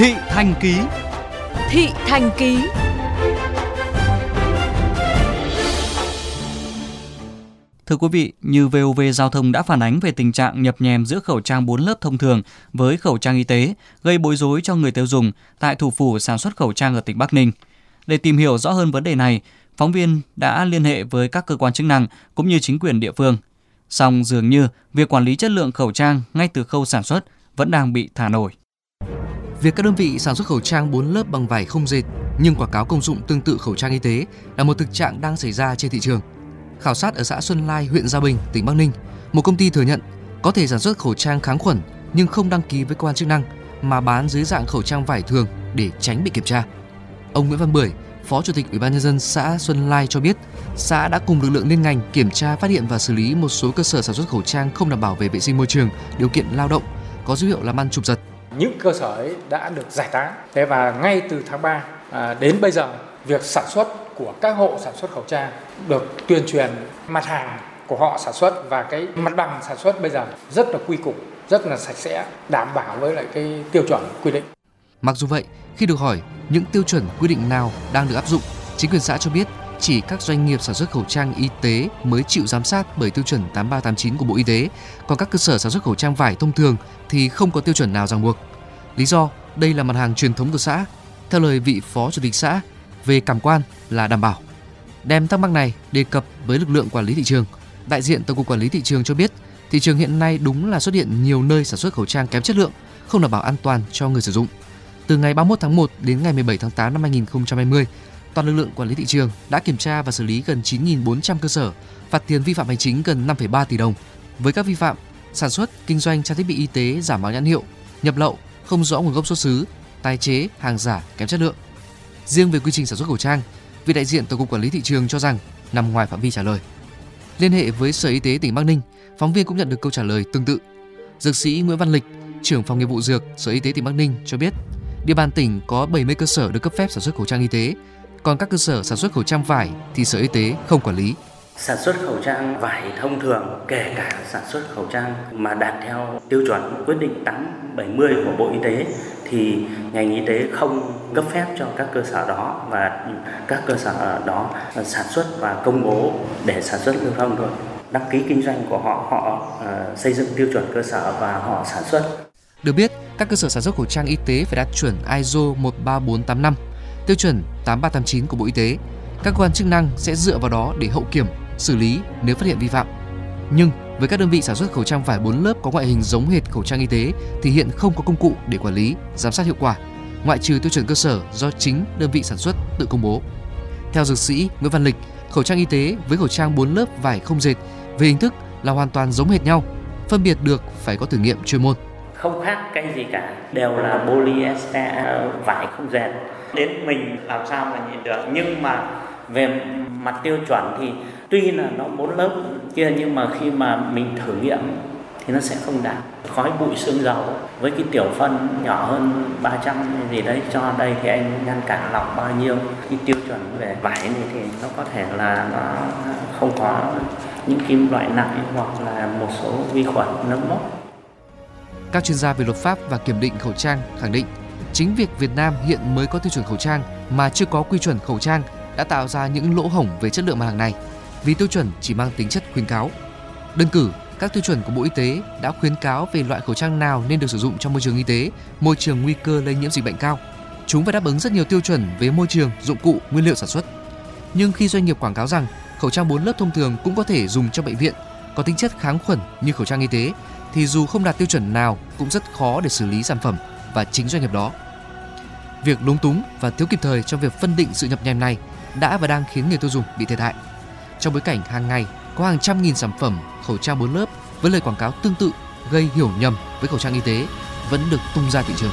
Thị Thành Ký Thị Thành Ký Thưa quý vị, như VOV Giao thông đã phản ánh về tình trạng nhập nhèm giữa khẩu trang 4 lớp thông thường với khẩu trang y tế, gây bối rối cho người tiêu dùng tại thủ phủ sản xuất khẩu trang ở tỉnh Bắc Ninh. Để tìm hiểu rõ hơn vấn đề này, phóng viên đã liên hệ với các cơ quan chức năng cũng như chính quyền địa phương. Song dường như việc quản lý chất lượng khẩu trang ngay từ khâu sản xuất vẫn đang bị thả nổi. Việc các đơn vị sản xuất khẩu trang 4 lớp bằng vải không dệt nhưng quảng cáo công dụng tương tự khẩu trang y tế là một thực trạng đang xảy ra trên thị trường. Khảo sát ở xã Xuân Lai, huyện Gia Bình, tỉnh Bắc Ninh, một công ty thừa nhận có thể sản xuất khẩu trang kháng khuẩn nhưng không đăng ký với cơ quan chức năng mà bán dưới dạng khẩu trang vải thường để tránh bị kiểm tra. Ông Nguyễn Văn Bưởi, Phó Chủ tịch Ủy ban nhân dân xã Xuân Lai cho biết, xã đã cùng lực lượng liên ngành kiểm tra phát hiện và xử lý một số cơ sở sản xuất khẩu trang không đảm bảo về vệ sinh môi trường, điều kiện lao động, có dấu hiệu làm ăn trục giật. Những cơ sở ấy đã được giải tán. Thế và ngay từ tháng 3 à, đến bây giờ, việc sản xuất của các hộ sản xuất khẩu trang được tuyên truyền mặt hàng của họ sản xuất và cái mặt bằng sản xuất bây giờ rất là quy củ, rất là sạch sẽ, đảm bảo với lại cái tiêu chuẩn quy định. Mặc dù vậy, khi được hỏi những tiêu chuẩn quy định nào đang được áp dụng, chính quyền xã cho biết chỉ các doanh nghiệp sản xuất khẩu trang y tế mới chịu giám sát bởi tiêu chuẩn 8389 của Bộ Y tế, còn các cơ sở sản xuất khẩu trang vải thông thường thì không có tiêu chuẩn nào ràng buộc. Lý do đây là mặt hàng truyền thống của xã. Theo lời vị phó chủ tịch xã, về cảm quan là đảm bảo. Đem thắc mắc này đề cập với lực lượng quản lý thị trường, đại diện Tổng cục Quản lý thị trường cho biết, thị trường hiện nay đúng là xuất hiện nhiều nơi sản xuất khẩu trang kém chất lượng, không đảm bảo an toàn cho người sử dụng. Từ ngày 31 tháng 1 đến ngày 17 tháng 8 năm 2020, toàn lực lượng quản lý thị trường đã kiểm tra và xử lý gần 9.400 cơ sở, phạt tiền vi phạm hành chính gần 5,3 tỷ đồng. Với các vi phạm sản xuất, kinh doanh trang thiết bị y tế giả mạo nhãn hiệu, nhập lậu, không rõ nguồn gốc xuất xứ, tái chế, hàng giả kém chất lượng. Riêng về quy trình sản xuất khẩu trang, vị đại diện Tổng cục Quản lý thị trường cho rằng nằm ngoài phạm vi trả lời. Liên hệ với Sở Y tế tỉnh Bắc Ninh, phóng viên cũng nhận được câu trả lời tương tự. Dược sĩ Nguyễn Văn Lịch, trưởng phòng nghiệp vụ dược Sở Y tế tỉnh Bắc Ninh cho biết, địa bàn tỉnh có 70 cơ sở được cấp phép sản xuất khẩu trang y tế, còn các cơ sở sản xuất khẩu trang vải thì Sở Y tế không quản lý. Sản xuất khẩu trang vải thông thường, kể cả sản xuất khẩu trang mà đạt theo tiêu chuẩn quyết định 870 của Bộ Y tế thì ngành y tế không cấp phép cho các cơ sở đó và các cơ sở đó sản xuất và công bố để sản xuất lưu thông thôi. Đăng ký kinh doanh của họ họ uh, xây dựng tiêu chuẩn cơ sở và họ sản xuất. Được biết, các cơ sở sản xuất khẩu trang y tế phải đạt chuẩn ISO 13485, tiêu chuẩn 8389 của Bộ Y tế. Các cơ quan chức năng sẽ dựa vào đó để hậu kiểm, xử lý nếu phát hiện vi phạm. Nhưng với các đơn vị sản xuất khẩu trang vải 4 lớp có ngoại hình giống hệt khẩu trang y tế thì hiện không có công cụ để quản lý, giám sát hiệu quả, ngoại trừ tiêu chuẩn cơ sở do chính đơn vị sản xuất tự công bố. Theo dược sĩ Nguyễn Văn Lịch, khẩu trang y tế với khẩu trang 4 lớp vải không dệt về hình thức là hoàn toàn giống hệt nhau, phân biệt được phải có thử nghiệm chuyên môn. Không khác cái gì cả, đều là polyester à, vải không dệt. Đến mình làm sao mà nhìn được, nhưng mà về mặt tiêu chuẩn thì tuy là nó bốn lớp kia nhưng mà khi mà mình thử nghiệm thì nó sẽ không đạt. Khói bụi xương dầu với cái tiểu phân nhỏ hơn 300 gì đấy cho đây thì anh ngăn cản lọc bao nhiêu. Cái tiêu chuẩn về vải này thì nó có thể là nó không có những kim loại nặng hoặc là một số vi khuẩn nấm mốc các chuyên gia về luật pháp và kiểm định khẩu trang khẳng định chính việc Việt Nam hiện mới có tiêu chuẩn khẩu trang mà chưa có quy chuẩn khẩu trang đã tạo ra những lỗ hổng về chất lượng mặt hàng này vì tiêu chuẩn chỉ mang tính chất khuyến cáo. Đơn cử, các tiêu chuẩn của Bộ Y tế đã khuyến cáo về loại khẩu trang nào nên được sử dụng trong môi trường y tế, môi trường nguy cơ lây nhiễm dịch bệnh cao. Chúng phải đáp ứng rất nhiều tiêu chuẩn về môi trường, dụng cụ, nguyên liệu sản xuất. Nhưng khi doanh nghiệp quảng cáo rằng khẩu trang 4 lớp thông thường cũng có thể dùng trong bệnh viện, có tính chất kháng khuẩn như khẩu trang y tế, thì dù không đạt tiêu chuẩn nào cũng rất khó để xử lý sản phẩm và chính doanh nghiệp đó. Việc lúng túng và thiếu kịp thời trong việc phân định sự nhập nhèm này đã và đang khiến người tiêu dùng bị thiệt hại. Trong bối cảnh hàng ngày có hàng trăm nghìn sản phẩm khẩu trang bốn lớp với lời quảng cáo tương tự gây hiểu nhầm với khẩu trang y tế vẫn được tung ra thị trường.